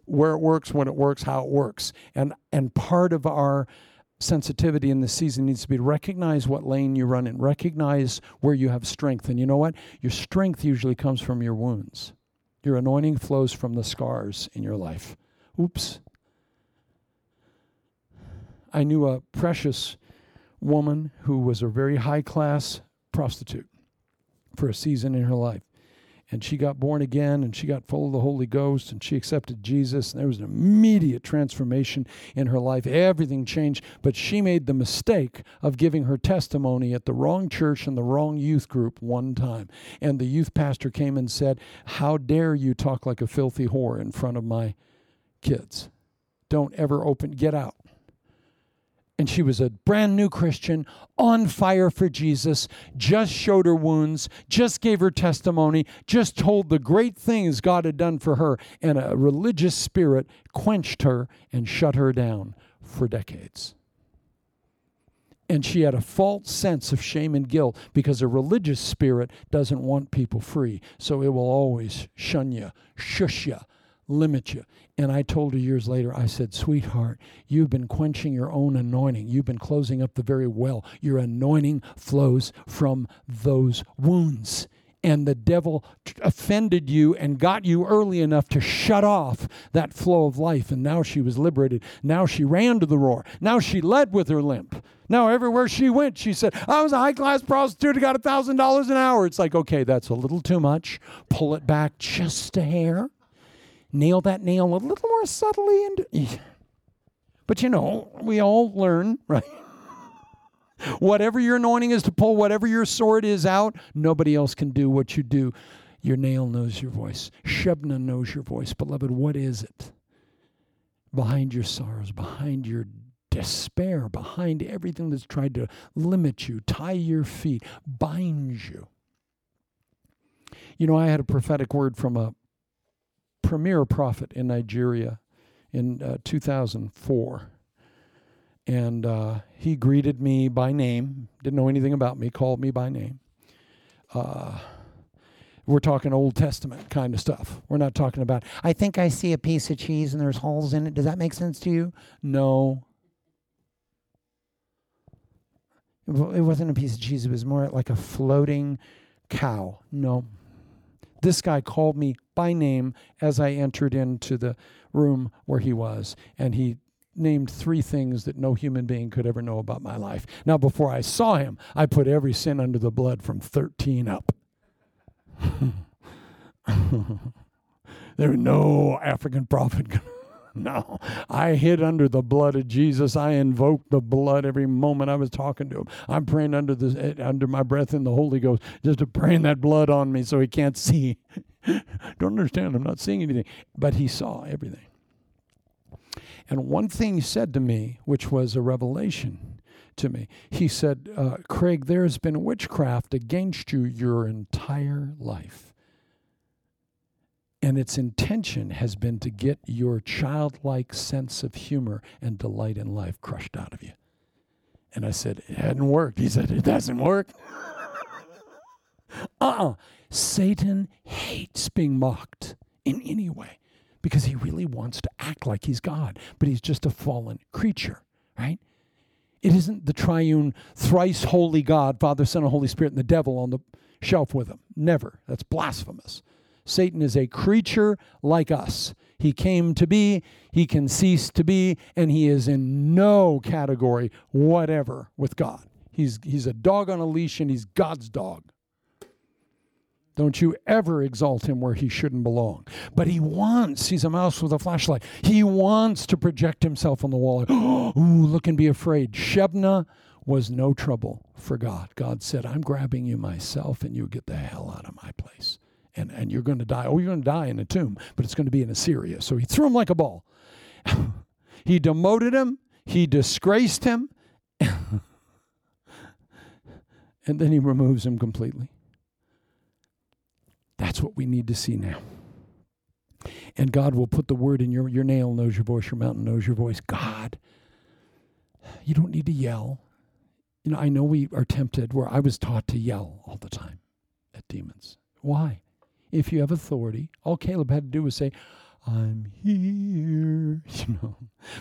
where it works, when it works, how it works. And and part of our sensitivity in this season needs to be to recognize what lane you run in, recognize where you have strength. And you know what? Your strength usually comes from your wounds. Your anointing flows from the scars in your life. Oops. I knew a precious woman who was a very high class prostitute for a season in her life. And she got born again and she got full of the Holy Ghost and she accepted Jesus. And there was an immediate transformation in her life. Everything changed. But she made the mistake of giving her testimony at the wrong church and the wrong youth group one time. And the youth pastor came and said, How dare you talk like a filthy whore in front of my kids? Don't ever open, get out and she was a brand new Christian, on fire for Jesus, just showed her wounds, just gave her testimony, just told the great things God had done for her, and a religious spirit quenched her and shut her down for decades. And she had a false sense of shame and guilt because a religious spirit doesn't want people free. So it will always shun you, shush you, limit you. And I told her years later, I said, Sweetheart, you've been quenching your own anointing. You've been closing up the very well. Your anointing flows from those wounds. And the devil offended you and got you early enough to shut off that flow of life. And now she was liberated. Now she ran to the roar. Now she led with her limp. Now, everywhere she went, she said, I was a high class prostitute. I got a $1,000 an hour. It's like, okay, that's a little too much. Pull it back just a hair nail that nail a little more subtly and but you know we all learn right? Whatever your anointing is to pull whatever your sword is out nobody else can do what you do. Your nail knows your voice. Shebna knows your voice beloved. What is it? Behind your sorrows behind your despair behind everything that's tried to limit you tie your feet bind you. You know i had a prophetic word from a premier prophet in Nigeria in uh, 2004. And uh, he greeted me by name, didn't know anything about me, called me by name. Uh, We're talking Old Testament kind of stuff. We're not talking about, I think I see a piece of cheese and there's holes in it. Does that make sense to you? No. It wasn't a piece of cheese, it was more like a floating cow. No. This guy called me by name as I entered into the room where he was, and he named three things that no human being could ever know about my life. Now, before I saw him, I put every sin under the blood from 13 up. there no African prophet. no, I hid under the blood of Jesus. I invoked the blood every moment I was talking to him. I'm praying under the eh, under my breath in the Holy Ghost, just to praying that blood on me so he can't see. Don't understand. I'm not seeing anything, but he saw everything. And one thing he said to me, which was a revelation to me, he said, uh, Craig, there has been witchcraft against you your entire life. And its intention has been to get your childlike sense of humor and delight in life crushed out of you. And I said, It hadn't worked. He said, It doesn't work. uh uh-uh. uh Satan hates being mocked in any way because he really wants to act like he's God, but he's just a fallen creature, right? It isn't the triune, thrice holy God, Father, Son, and Holy Spirit, and the devil on the shelf with him. Never. That's blasphemous. Satan is a creature like us. He came to be, he can cease to be, and he is in no category whatever with God. He's, he's a dog on a leash, and he's God's dog. Don't you ever exalt him where he shouldn't belong. But he wants, he's a mouse with a flashlight. He wants to project himself on the wall. Ooh, look and be afraid. Shebna was no trouble for God. God said, I'm grabbing you myself and you get the hell out of my place. And, and you're going to die. Oh, you're going to die in a tomb, but it's going to be in Assyria. So he threw him like a ball. he demoted him, he disgraced him, and then he removes him completely. That's what we need to see now. And God will put the word in your your nail knows your voice, your mountain knows your voice. God, you don't need to yell. You know, I know we are tempted where I was taught to yell all the time at demons. Why? If you have authority, all Caleb had to do was say, I'm here. You know,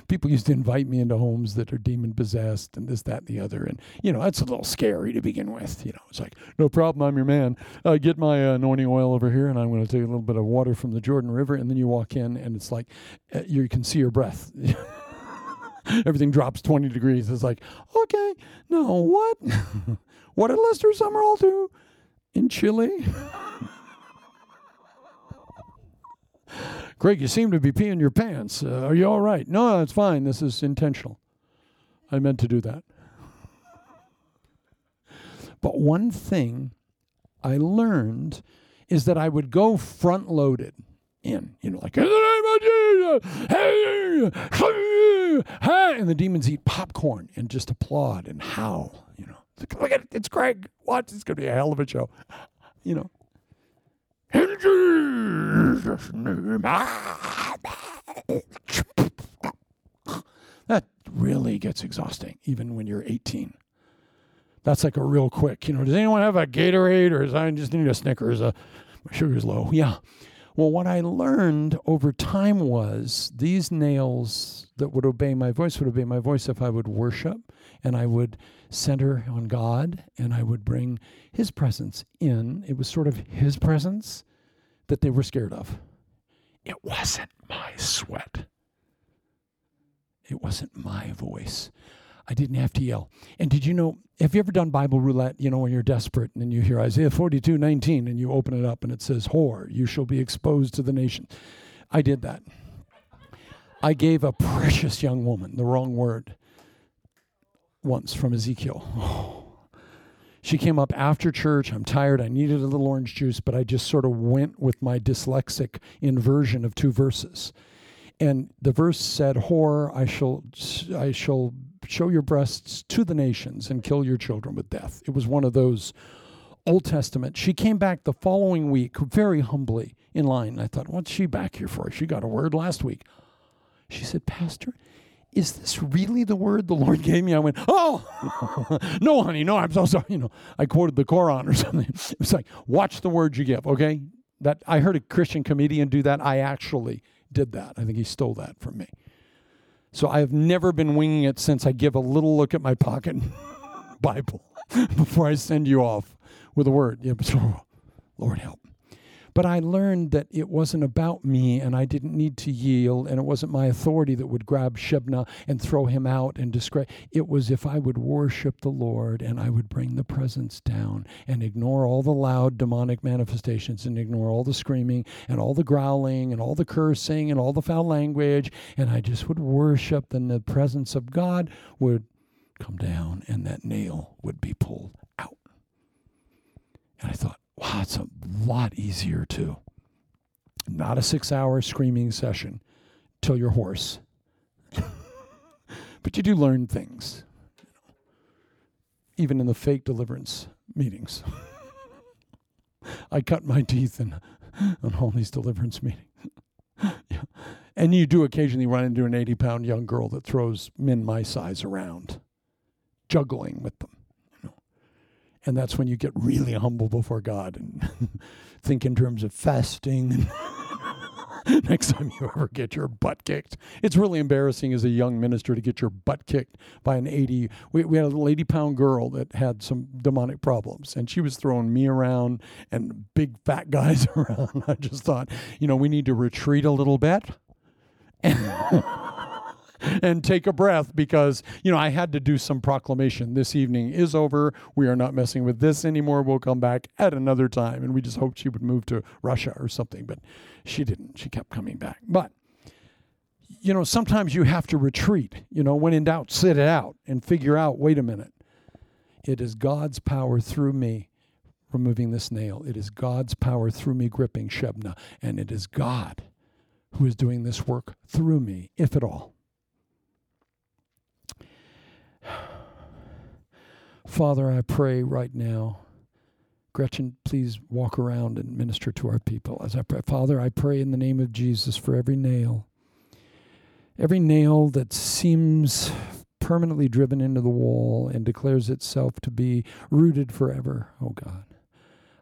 people used to invite me into homes that are demon possessed and this, that, and the other. And, you know, that's a little scary to begin with. You know, it's like, no problem, I'm your man. Uh, get my uh, anointing oil over here, and I'm going to take a little bit of water from the Jordan River. And then you walk in, and it's like, uh, you can see your breath. Everything drops 20 degrees. It's like, okay, no, what? what did Lester Sumrall do in Chile? Greg, you seem to be peeing your pants. Uh, are you all right? No, it's fine. This is intentional. I meant to do that. But one thing I learned is that I would go front loaded in, you know, like, in the name of Jesus, hey, hey, and the demons eat popcorn and just applaud and howl, you know. Look at it, it's Greg. Watch, it's going to be a hell of a show, you know. In Jesus' name. That really gets exhausting, even when you're 18. That's like a real quick, you know, does anyone have a Gatorade or does I just need a Snickers? Uh, my sugar's low. Yeah. Well, what I learned over time was these nails that would obey my voice would obey my voice if I would worship and I would center on God and I would bring His presence in. It was sort of His presence that they were scared of. It wasn't my sweat, it wasn't my voice. I didn't have to yell. And did you know, have you ever done Bible roulette, you know, when you're desperate and you hear Isaiah 42, 19, and you open it up and it says, Whore, you shall be exposed to the nation. I did that. I gave a precious young woman the wrong word once from Ezekiel. She came up after church. I'm tired. I needed a little orange juice, but I just sort of went with my dyslexic inversion of two verses. And the verse said, "Whore, I shall, I shall show your breasts to the nations and kill your children with death." It was one of those Old Testament. She came back the following week, very humbly in line. I thought, "What's she back here for? She got a word last week." She said, "Pastor, is this really the word the Lord gave me? I went, oh, no, honey, no, I'm so sorry. You know, I quoted the Quran or something. It was like, watch the words you give, okay? That I heard a Christian comedian do that. I actually did that. I think he stole that from me. So I have never been winging it since I give a little look at my pocket Bible before I send you off with a word. Yeah, Lord help. But I learned that it wasn't about me and I didn't need to yield, and it wasn't my authority that would grab Shebna and throw him out and disgrace. It was if I would worship the Lord and I would bring the presence down and ignore all the loud demonic manifestations and ignore all the screaming and all the growling and all the cursing and all the foul language, and I just would worship, then the presence of God would come down and that nail would be pulled out. And I thought, wow, it's a lot easier too. Not a six hour screaming session till you're hoarse. but you do learn things, even in the fake deliverance meetings. I cut my teeth in, on all these deliverance meetings. yeah. And you do occasionally run into an 80 pound young girl that throws men my size around, juggling with them. And that's when you get really humble before God and think in terms of fasting. Next time you ever get your butt kicked, it's really embarrassing as a young minister to get your butt kicked by an 80. We, we had a little 80 pound girl that had some demonic problems, and she was throwing me around and big fat guys around. I just thought, you know, we need to retreat a little bit. and take a breath because, you know, I had to do some proclamation. This evening is over. We are not messing with this anymore. We'll come back at another time. And we just hoped she would move to Russia or something, but she didn't. She kept coming back. But, you know, sometimes you have to retreat. You know, when in doubt, sit it out and figure out wait a minute. It is God's power through me removing this nail. It is God's power through me gripping Shebna. And it is God who is doing this work through me, if at all. Father, I pray right now. Gretchen, please walk around and minister to our people as I pray. Father, I pray in the name of Jesus for every nail, every nail that seems permanently driven into the wall and declares itself to be rooted forever, oh God.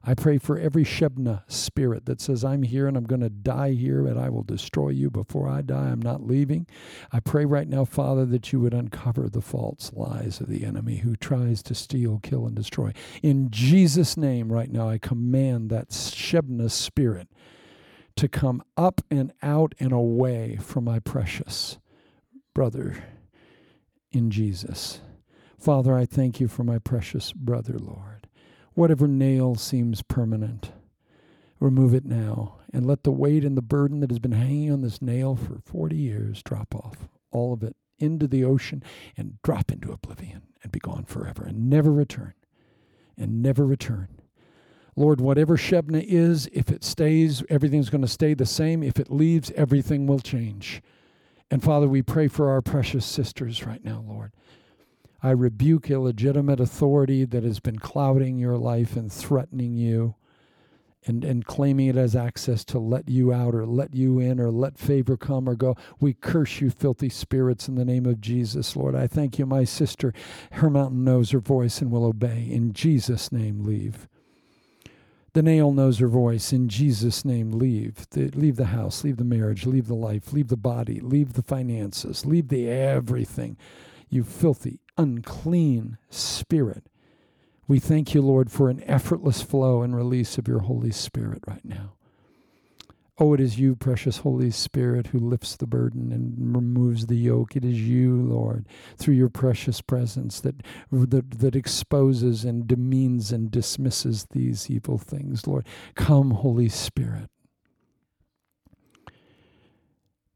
I pray for every Shebna spirit that says, I'm here and I'm going to die here, and I will destroy you before I die. I'm not leaving. I pray right now, Father, that you would uncover the false lies of the enemy who tries to steal, kill, and destroy. In Jesus' name, right now, I command that Shebna spirit to come up and out and away from my precious brother in Jesus. Father, I thank you for my precious brother, Lord. Whatever nail seems permanent, remove it now and let the weight and the burden that has been hanging on this nail for 40 years drop off, all of it into the ocean and drop into oblivion and be gone forever and never return and never return. Lord, whatever Shebna is, if it stays, everything's going to stay the same. If it leaves, everything will change. And Father, we pray for our precious sisters right now, Lord. I rebuke illegitimate authority that has been clouding your life and threatening you and, and claiming it as access to let you out or let you in or let favor come or go. We curse you, filthy spirits, in the name of Jesus, Lord. I thank you, my sister. Her mountain knows her voice and will obey. In Jesus' name, leave. The nail knows her voice. In Jesus' name, leave. The, leave the house, leave the marriage, leave the life, leave the body, leave the finances, leave the everything. You filthy, unclean spirit. We thank you, Lord, for an effortless flow and release of your Holy Spirit right now. Oh, it is you, precious Holy Spirit, who lifts the burden and removes the yoke. It is you, Lord, through your precious presence that, that, that exposes and demeans and dismisses these evil things, Lord. Come, Holy Spirit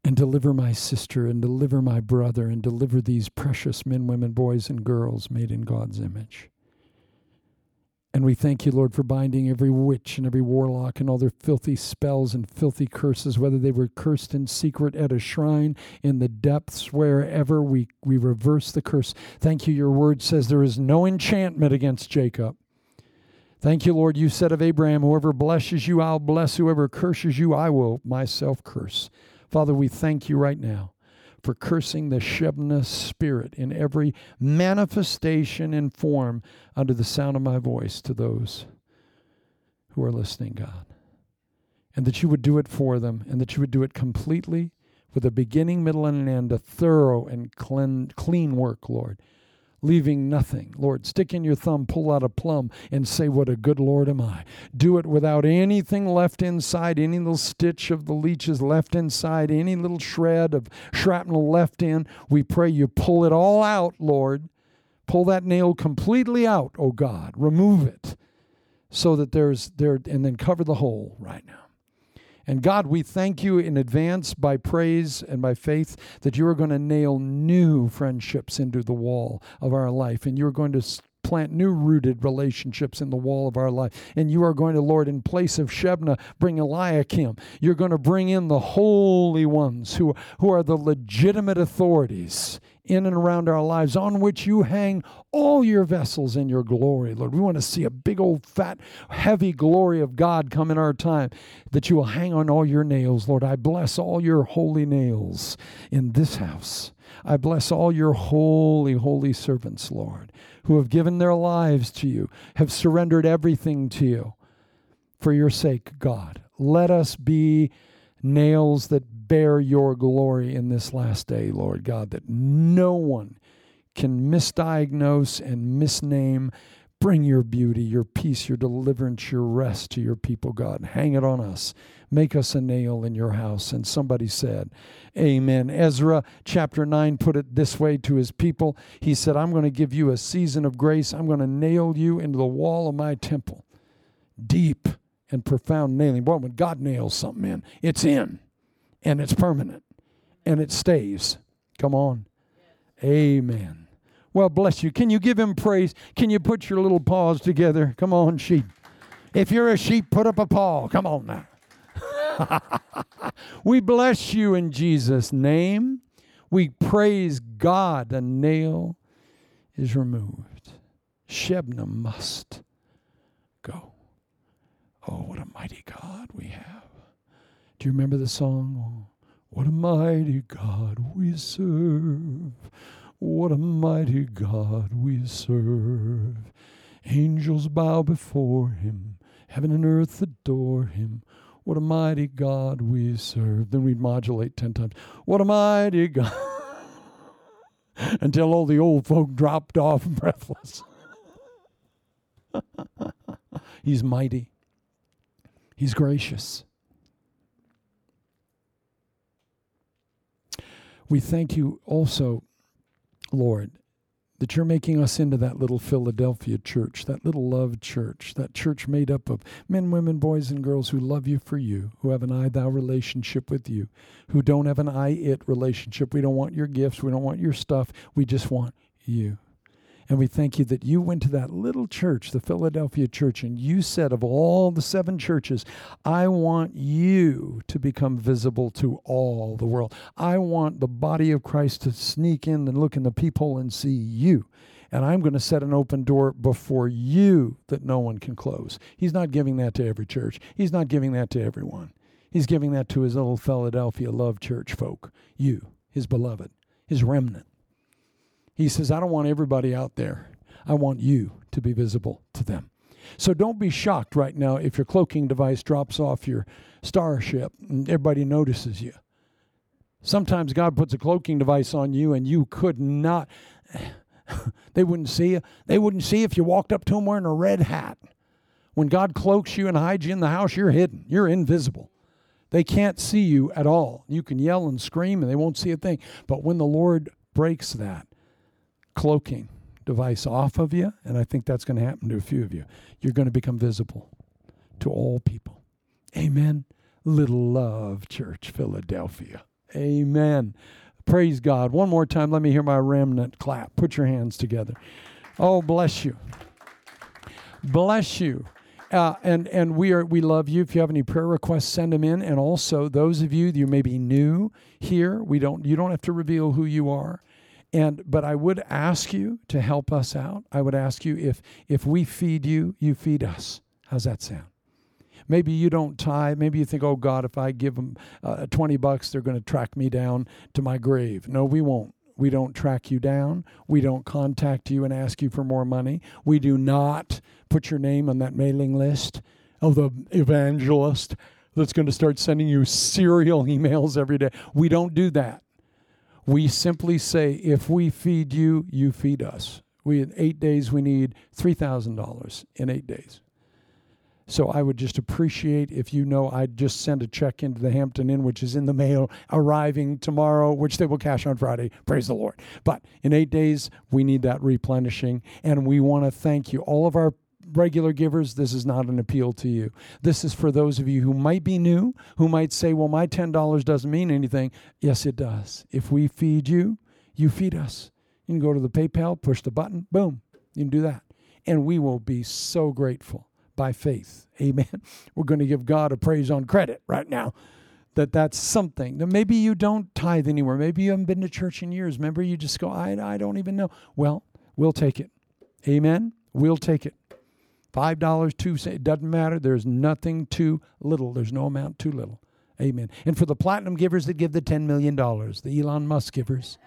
and deliver my sister and deliver my brother and deliver these precious men, women, boys, and girls made in God's image. And we thank you, Lord, for binding every witch and every warlock and all their filthy spells and filthy curses, whether they were cursed in secret at a shrine, in the depths, wherever, we, we reverse the curse. Thank you, your word says there is no enchantment against Jacob. Thank you, Lord. You said of Abraham, whoever blesses you, I'll bless. Whoever curses you, I will myself curse. Father, we thank you right now for cursing the Shebna spirit in every manifestation and form under the sound of my voice to those who are listening, God. And that you would do it for them, and that you would do it completely with a beginning, middle, and an end, a thorough and clean, clean work, Lord leaving nothing. Lord, stick in your thumb, pull out a plum, and say, What a good Lord am I. Do it without anything left inside, any little stitch of the leeches left inside, any little shred of shrapnel left in. We pray you pull it all out, Lord. Pull that nail completely out, oh God. Remove it so that there's there, and then cover the hole right now. And God, we thank you in advance by praise and by faith that you are going to nail new friendships into the wall of our life and you're going to plant new rooted relationships in the wall of our life. And you are going to, Lord, in place of Shebna, bring Eliakim. You're going to bring in the holy ones who, who are the legitimate authorities in and around our lives, on which you hang all your vessels in your glory, Lord. We want to see a big old fat, heavy glory of God come in our time, that you will hang on all your nails, Lord. I bless all your holy nails in this house. I bless all your holy, holy servants, Lord, who have given their lives to you, have surrendered everything to you for your sake, God. Let us be nails that bear your glory in this last day, Lord God, that no one can misdiagnose and misname. Bring your beauty, your peace, your deliverance, your rest to your people, God. Hang it on us. Make us a nail in your house. And somebody said, Amen. Ezra chapter 9 put it this way to his people He said, I'm going to give you a season of grace. I'm going to nail you into the wall of my temple. Deep and profound nailing. Boy, when God nails something in, it's in and it's permanent and it stays. Come on. Amen. Well, bless you. Can you give him praise? Can you put your little paws together? Come on, sheep. If you're a sheep, put up a paw. Come on now. we bless you in Jesus' name. We praise God. The nail is removed. Shebna must go. Oh, what a mighty God we have. Do you remember the song? Oh, what a mighty God we serve. What a mighty God we serve. Angels bow before him. Heaven and earth adore him. What a mighty God we serve. Then we'd modulate ten times. What a mighty God. Until all the old folk dropped off breathless. He's mighty. He's gracious. We thank you also, Lord, that you're making us into that little Philadelphia church, that little love church, that church made up of men, women, boys, and girls who love you for you, who have an I thou relationship with you, who don't have an I it relationship. We don't want your gifts, we don't want your stuff, we just want you. And we thank you that you went to that little church, the Philadelphia church, and you said, of all the seven churches, I want you to become visible to all the world. I want the body of Christ to sneak in and look in the peephole and see you. And I'm going to set an open door before you that no one can close. He's not giving that to every church, He's not giving that to everyone. He's giving that to his little Philadelphia love church folk, you, his beloved, his remnant. He says, I don't want everybody out there. I want you to be visible to them. So don't be shocked right now if your cloaking device drops off your starship and everybody notices you. Sometimes God puts a cloaking device on you and you could not, they wouldn't see you. They wouldn't see if you walked up to them wearing a red hat. When God cloaks you and hides you in the house, you're hidden, you're invisible. They can't see you at all. You can yell and scream and they won't see a thing. But when the Lord breaks that, cloaking device off of you, and I think that's going to happen to a few of you. You're going to become visible to all people. Amen. Little Love Church, Philadelphia. Amen. Praise God. One more time, let me hear my remnant clap. Put your hands together. Oh, bless you. Bless you. Uh, and and we are we love you. If you have any prayer requests, send them in. And also, those of you you may be new here, we don't you don't have to reveal who you are. And but I would ask you to help us out. I would ask you if if we feed you, you feed us. How's that sound? Maybe you don't tithe. Maybe you think, oh God, if I give them uh, 20 bucks, they're going to track me down to my grave. No, we won't. We don't track you down. We don't contact you and ask you for more money. We do not put your name on that mailing list of the evangelist that's going to start sending you serial emails every day. We don't do that. We simply say, if we feed you, you feed us. We in eight days we need three thousand dollars in eight days. So I would just appreciate if you know I'd just send a check into the Hampton Inn, which is in the mail, arriving tomorrow, which they will cash on Friday. Praise the Lord. But in eight days, we need that replenishing. And we want to thank you. All of our regular givers, this is not an appeal to you. This is for those of you who might be new, who might say, well, my $10 doesn't mean anything. Yes, it does. If we feed you, you feed us. You can go to the PayPal, push the button, boom, you can do that. And we will be so grateful by faith. Amen. We're going to give God a praise on credit right now that that's something. Now, maybe you don't tithe anywhere. Maybe you haven't been to church in years. Maybe you just go, I, I don't even know. Well, we'll take it. Amen. We'll take it. Five dollars, two cents, it doesn't matter. There's nothing too little. There's no amount too little. Amen. And for the platinum givers that give the $10 million, the Elon Musk givers,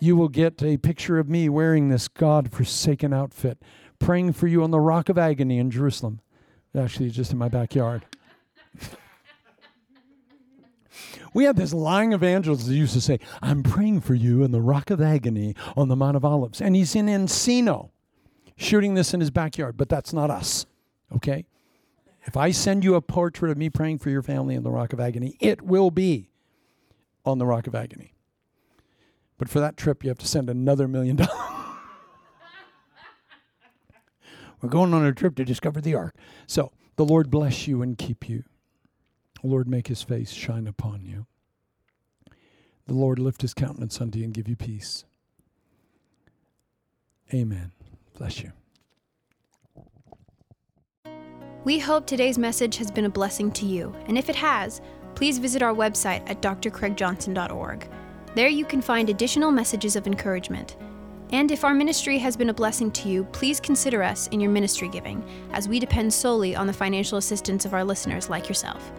you will get a picture of me wearing this God forsaken outfit praying for you on the rock of agony in Jerusalem. Actually, just in my backyard. we had this lying evangelist that used to say, I'm praying for you in the rock of agony on the Mount of Olives. And he's in Encino shooting this in his backyard, but that's not us, okay? If I send you a portrait of me praying for your family in the rock of agony, it will be on the rock of agony. But for that trip, you have to send another million dollars. We're going on a trip to discover the ark. So the Lord bless you and keep you. The Lord make his face shine upon you. The Lord lift his countenance unto you and give you peace. Amen. Bless you. We hope today's message has been a blessing to you, and if it has, please visit our website at drcraigjohnson.org. There you can find additional messages of encouragement. And if our ministry has been a blessing to you, please consider us in your ministry giving, as we depend solely on the financial assistance of our listeners like yourself.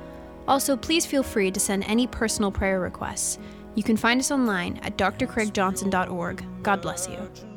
Also, please feel free to send any personal prayer requests. You can find us online at drcraigjohnson.org. God bless you.